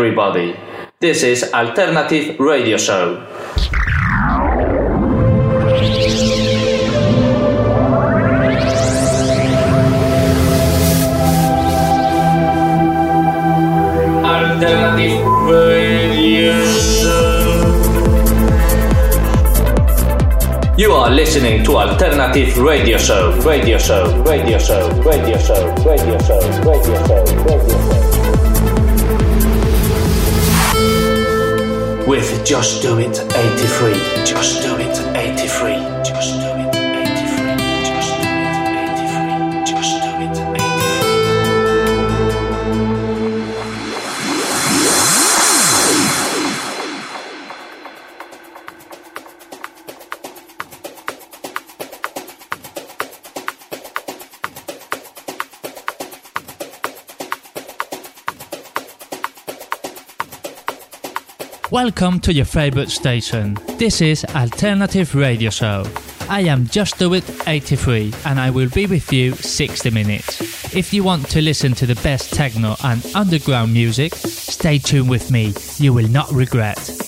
everybody. This is Alternative Radio Show. Alternative Radio Show. You are listening to Alternative Radio Show, Radio Show, Radio Show, Radio Show, Radio Show, Radio Show, Radio Show. With Just Do It 83, Just Do It 83, Welcome to your favorite station. This is Alternative Radio Show. I am Just Do It 83 and I will be with you 60 minutes. If you want to listen to the best techno and underground music, stay tuned with me. You will not regret.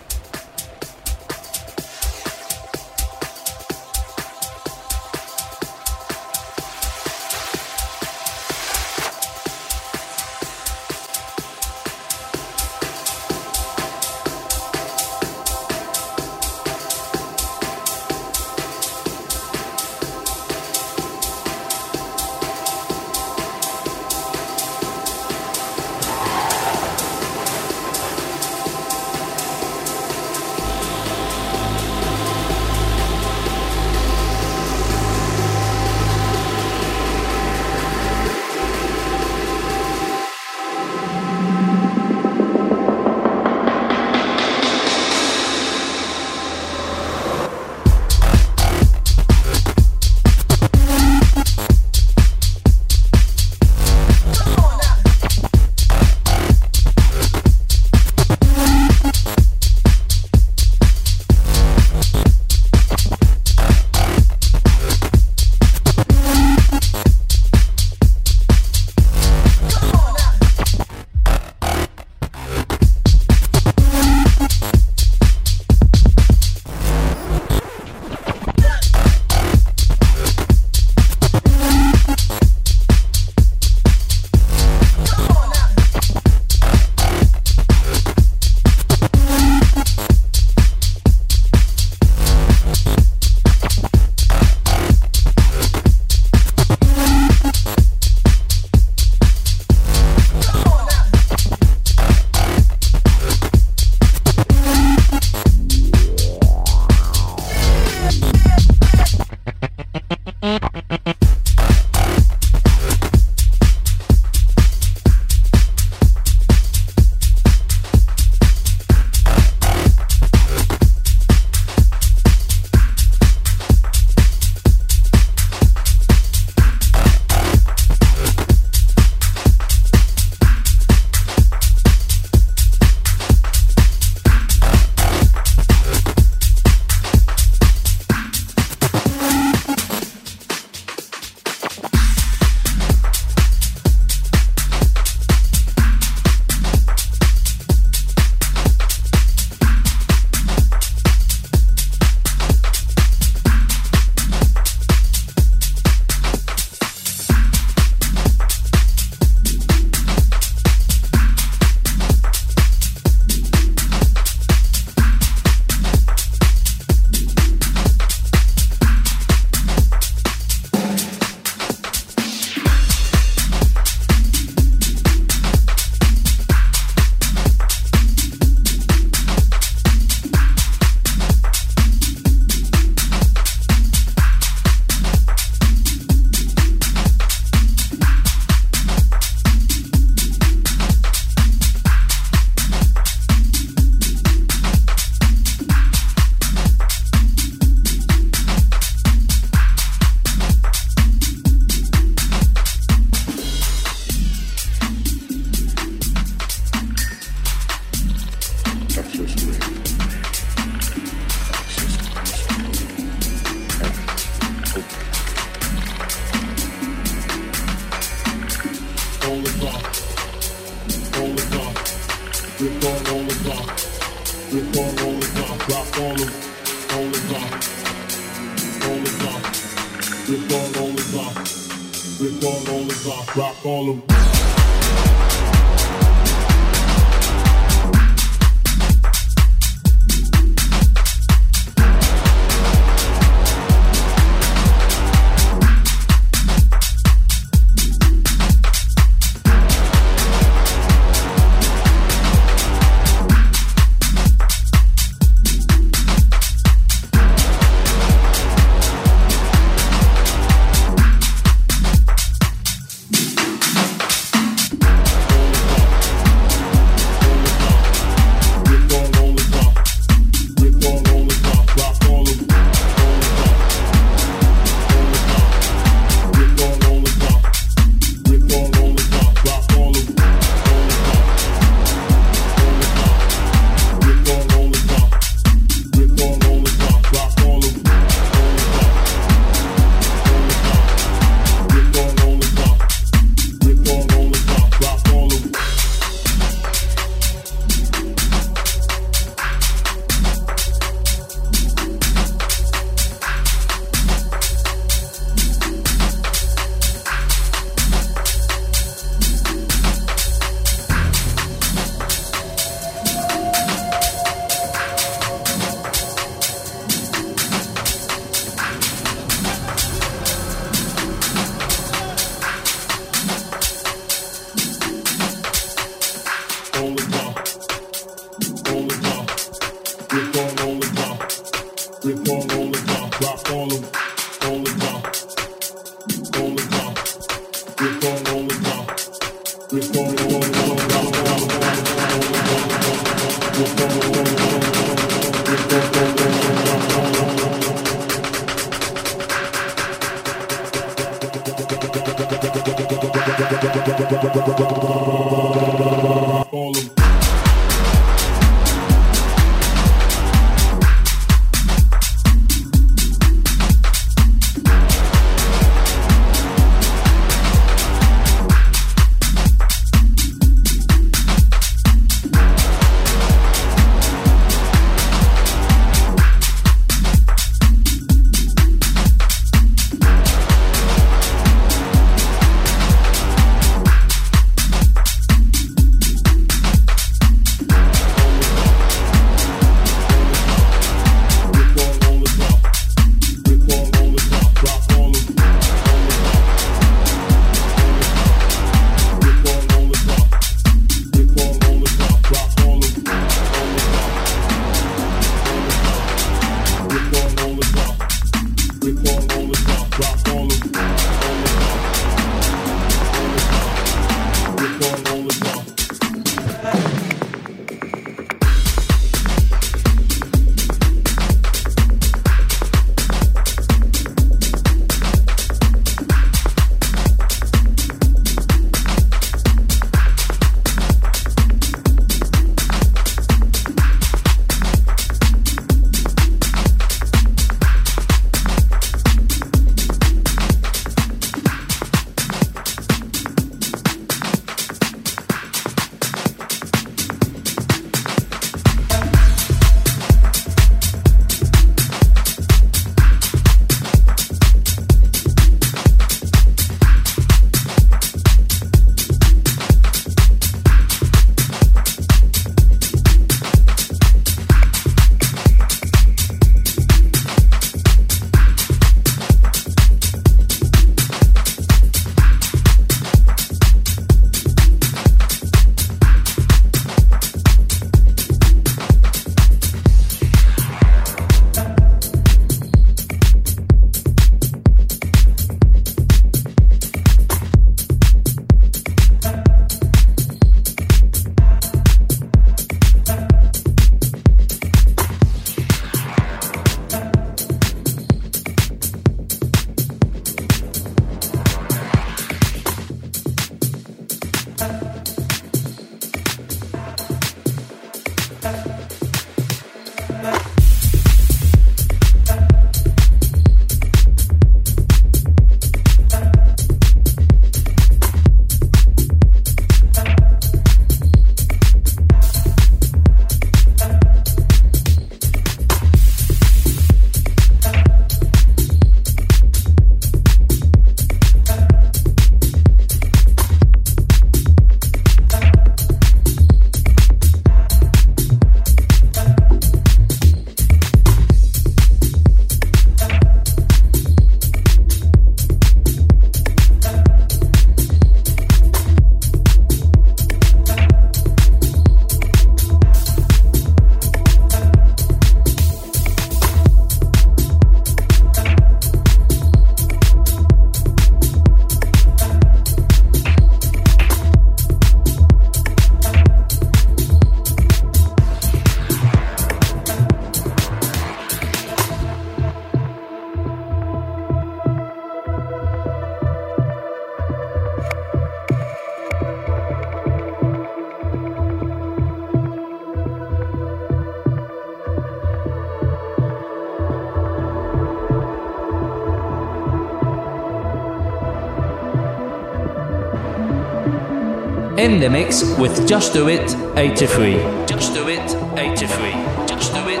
The mix with Just Do It 83. Just Do It 83. Just Do It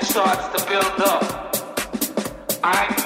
it starts to build up. I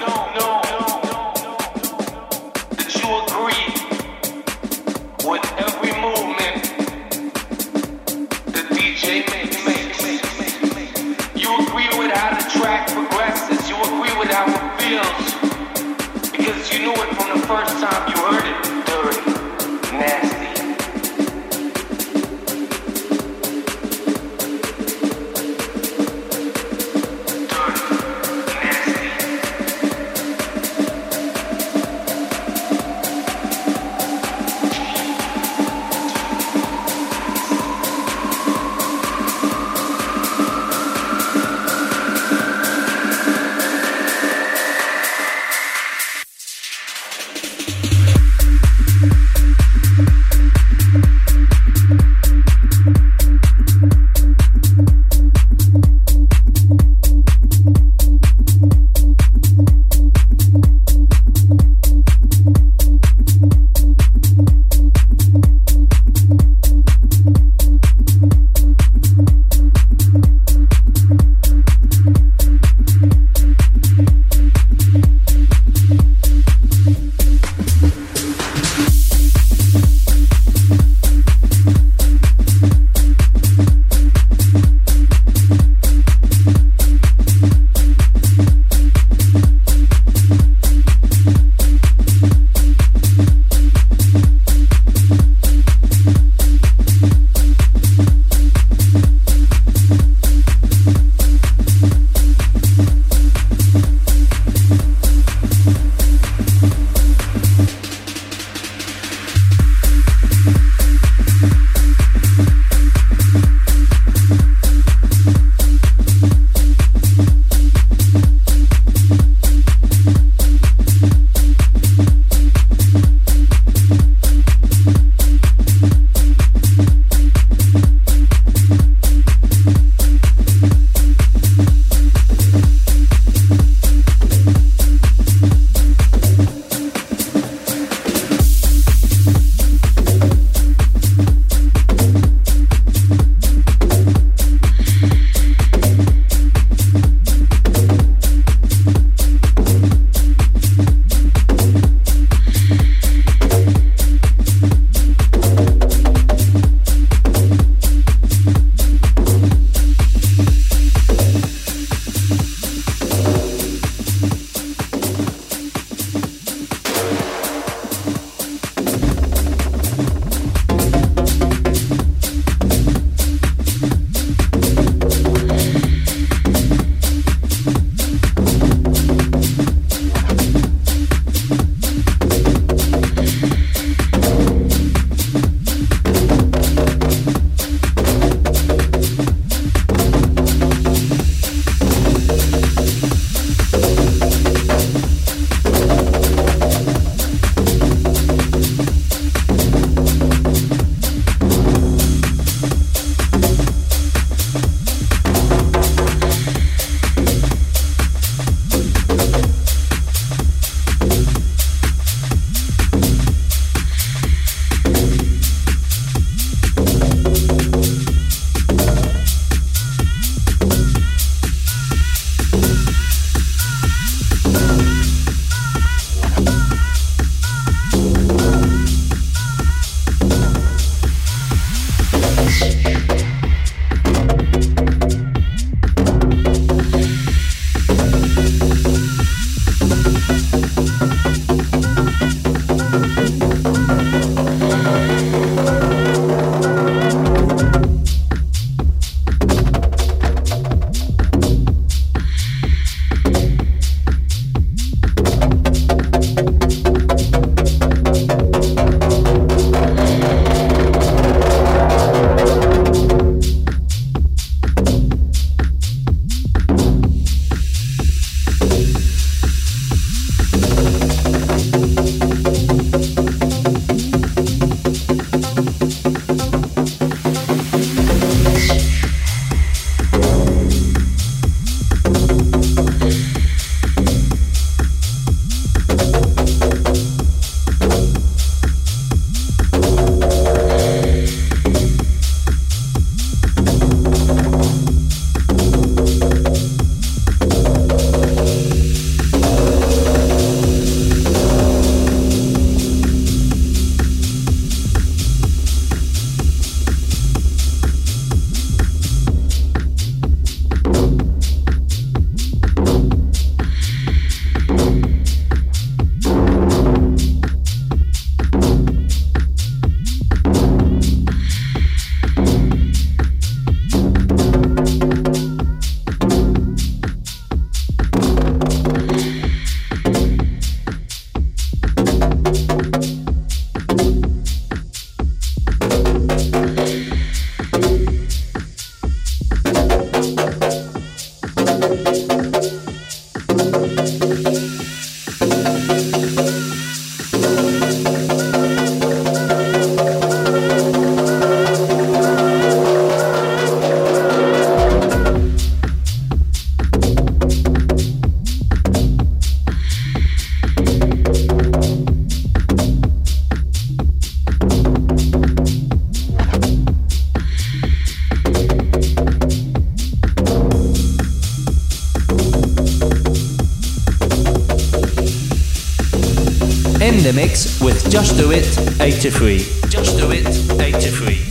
the mix with Just Do It 83. Just Do It 83.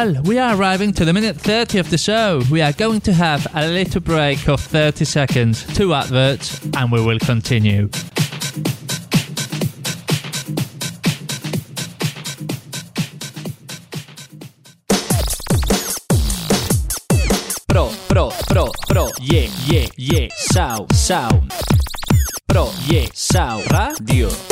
Well, we are arriving to the minute 30 of the show. We are going to have a little break of 30 seconds, two adverts, and we will continue. Pro, pro, pro, pro, yeah, yeah, yeah, sound, sound. Pro, yeah, sound, radio.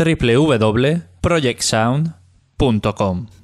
www.projectsound.com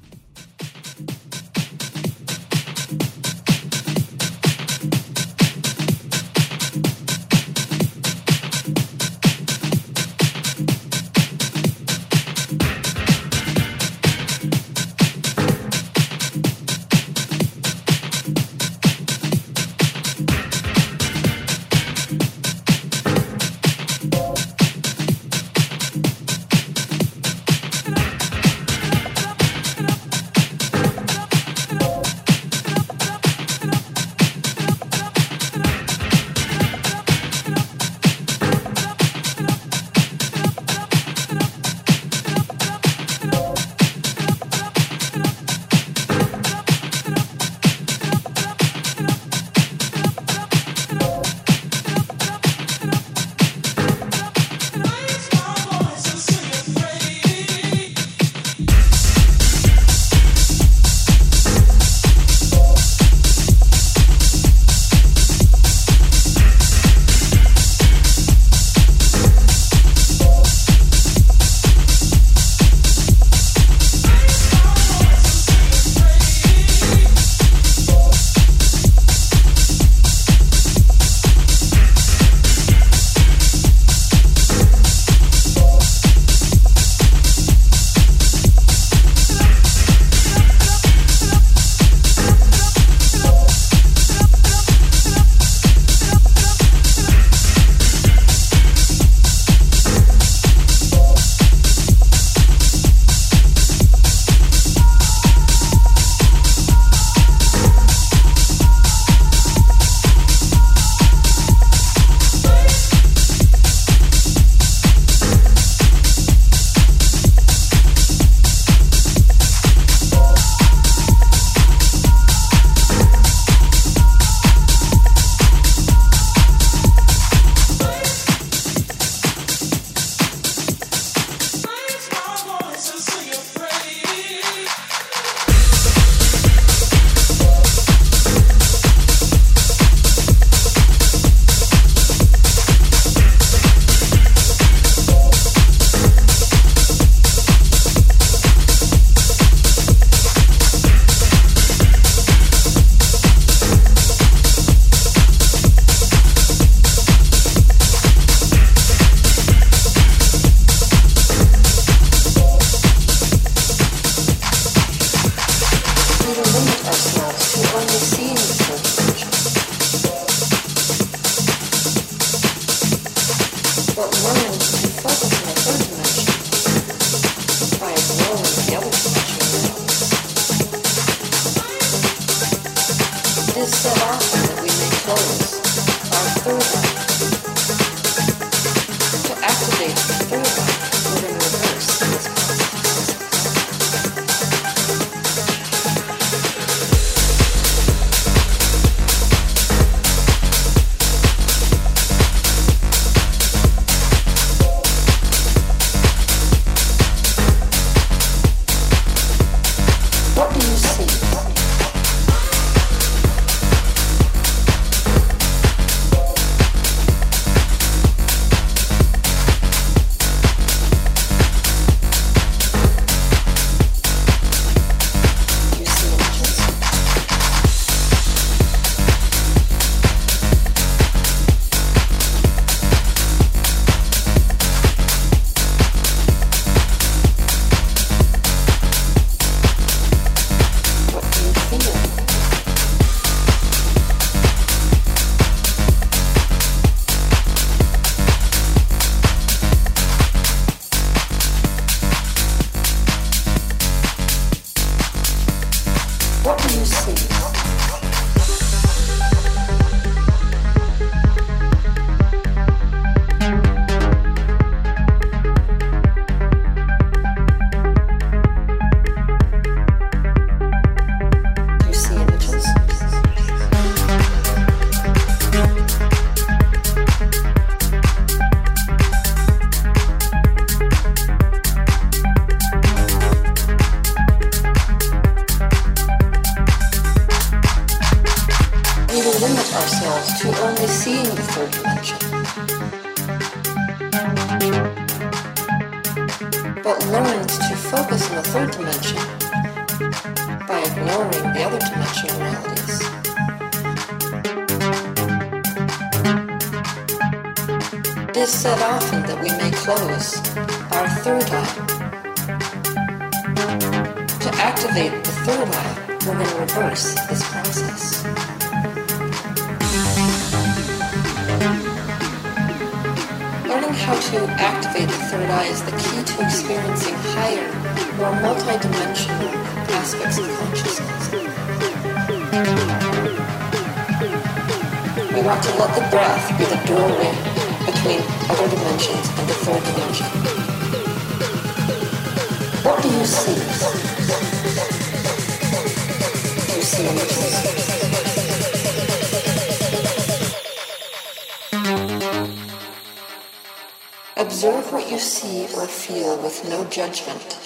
Observe what you see or feel with no judgment.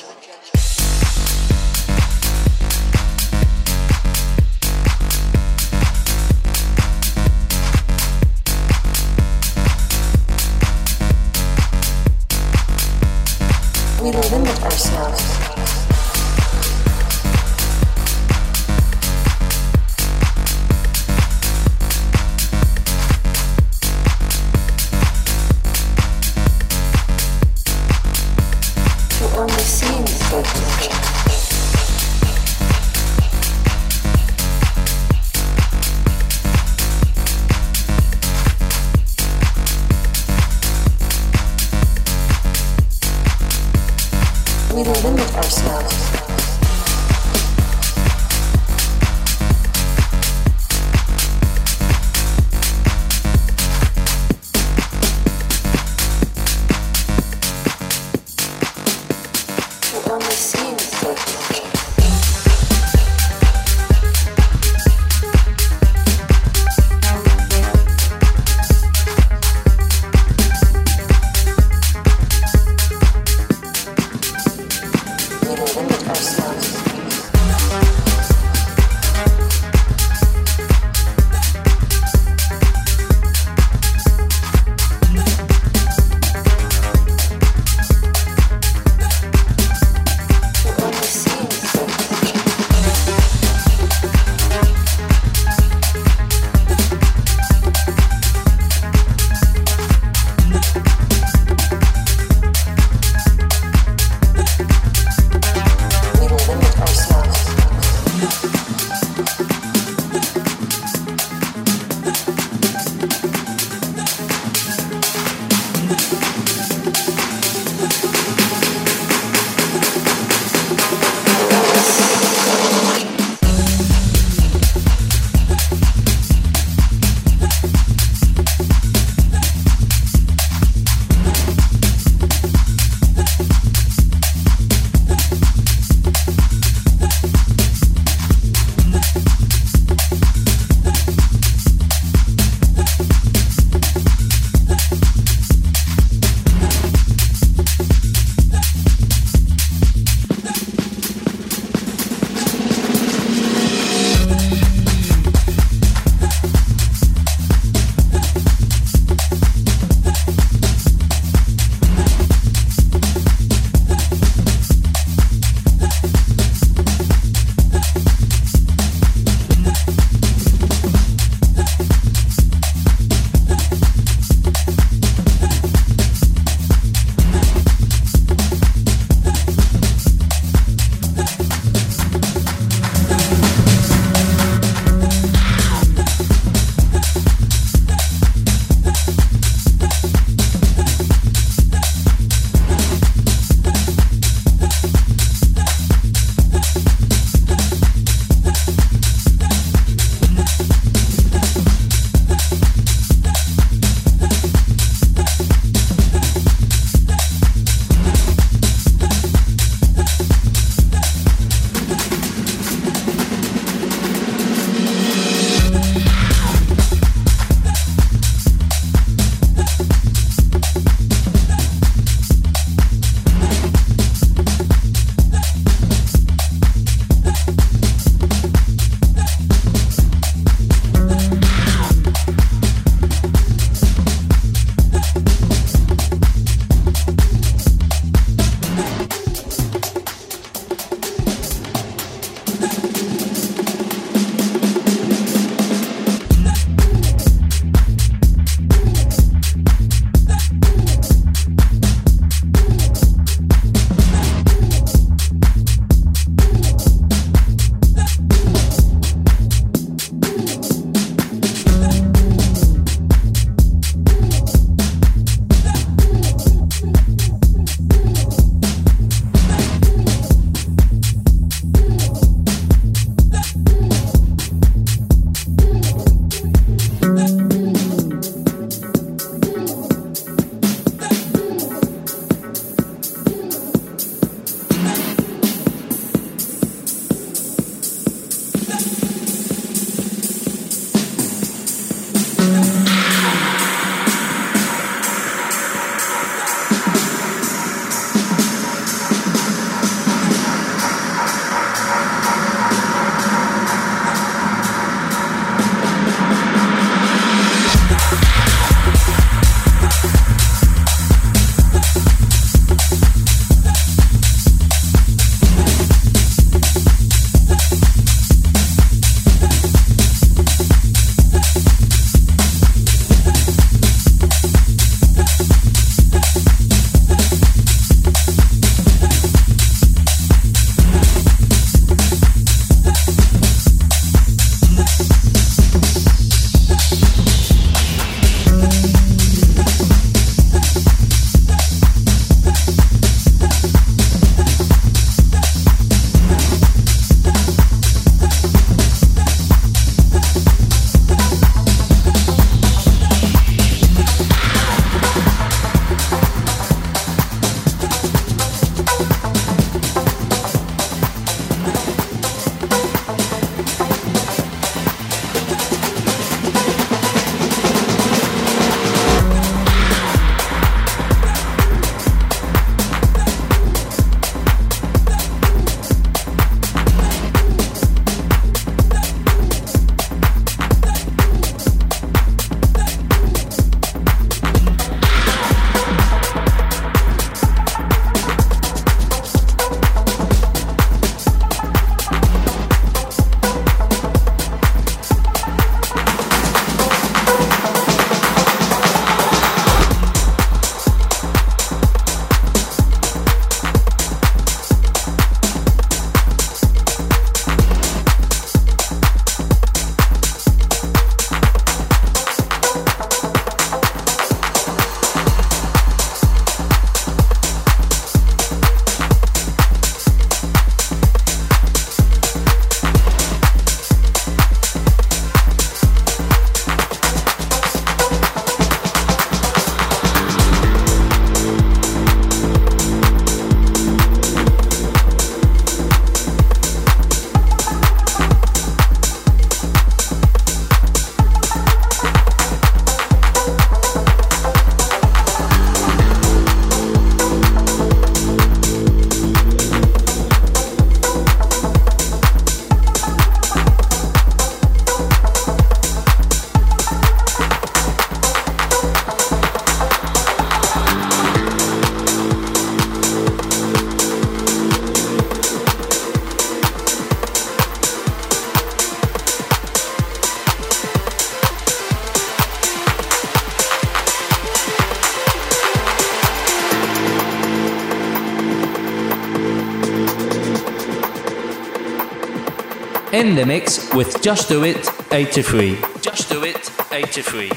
In the mix with Just Do It 83. Just Do It 83.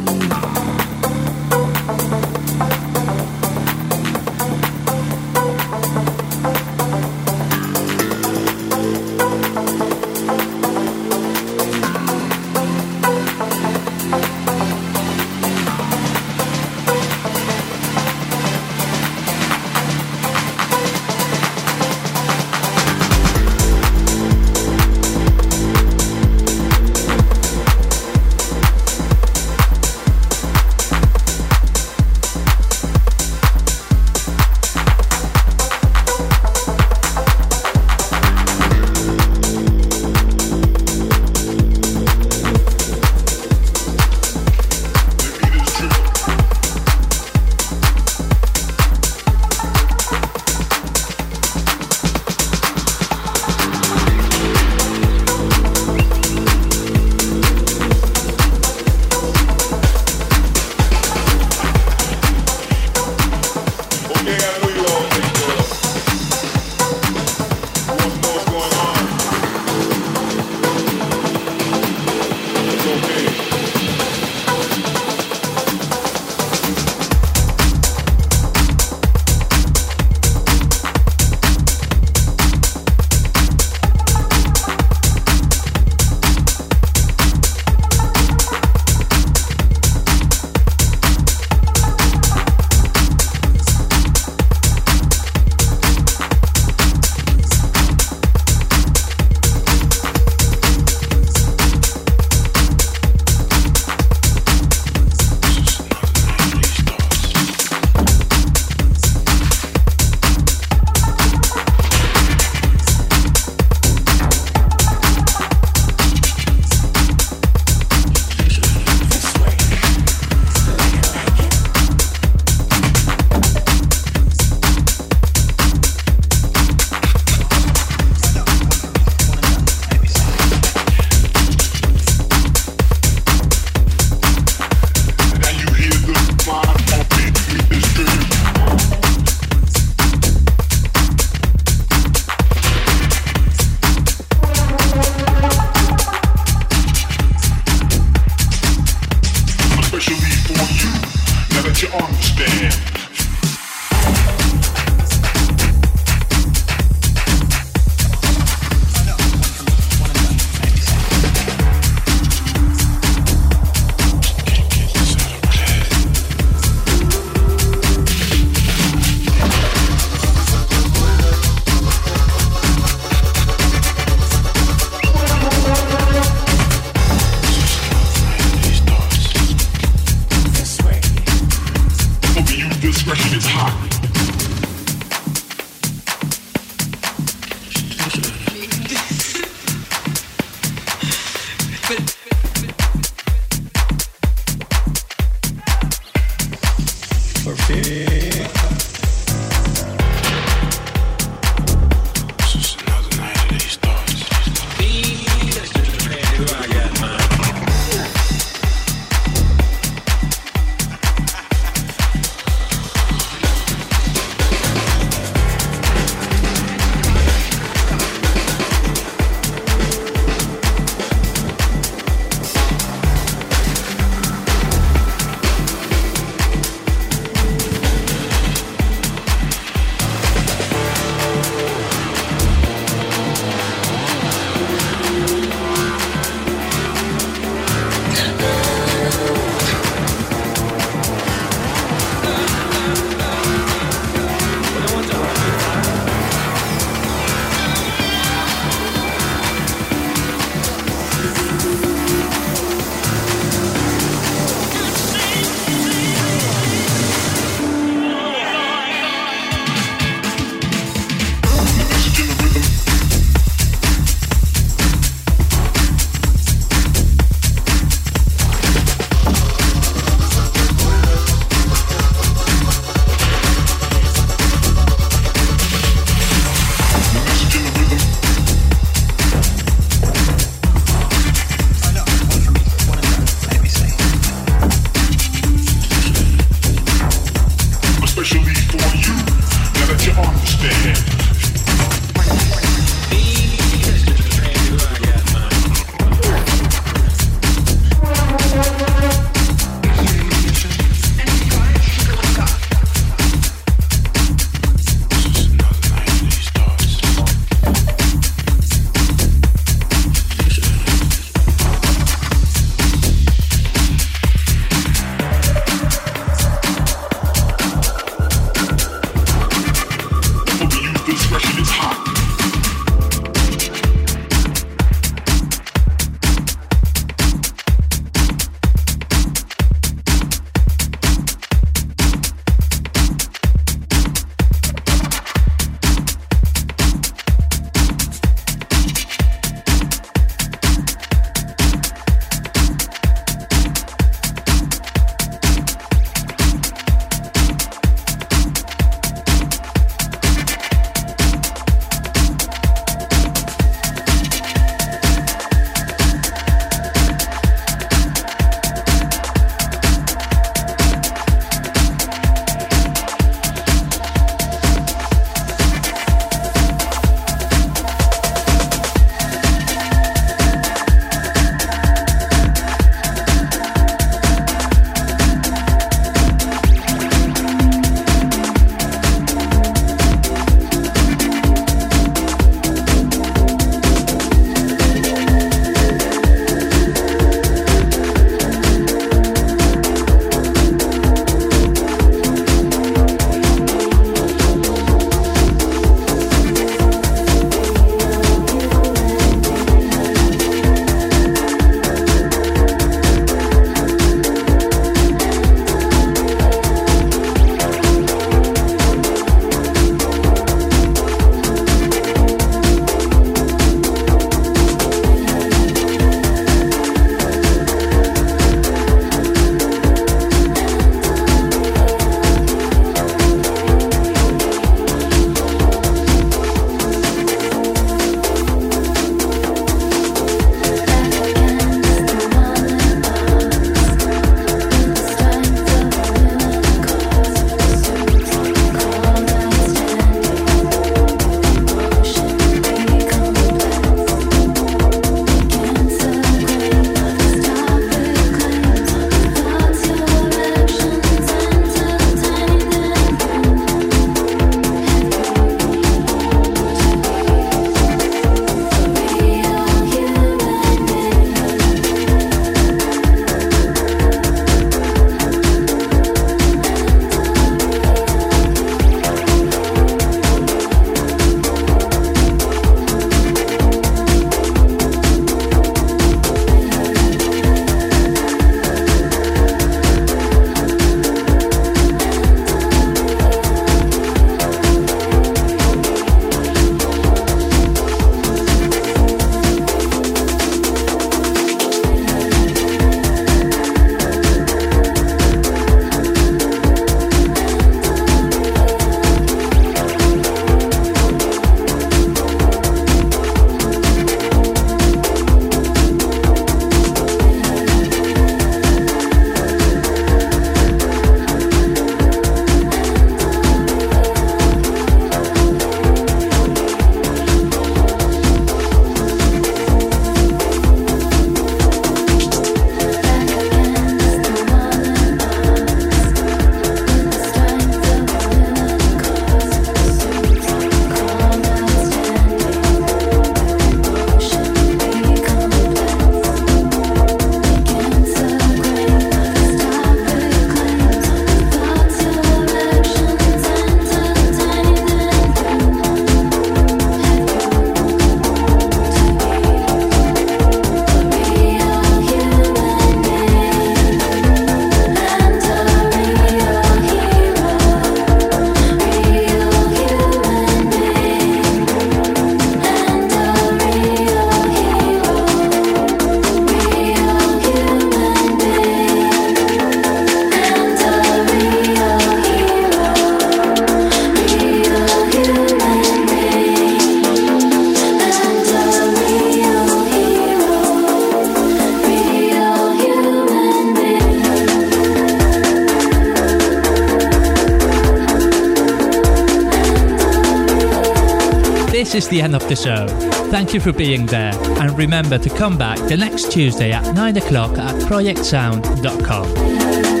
The show. Thank you for being there, and remember to come back the next Tuesday at 9 o'clock at projectsound.com.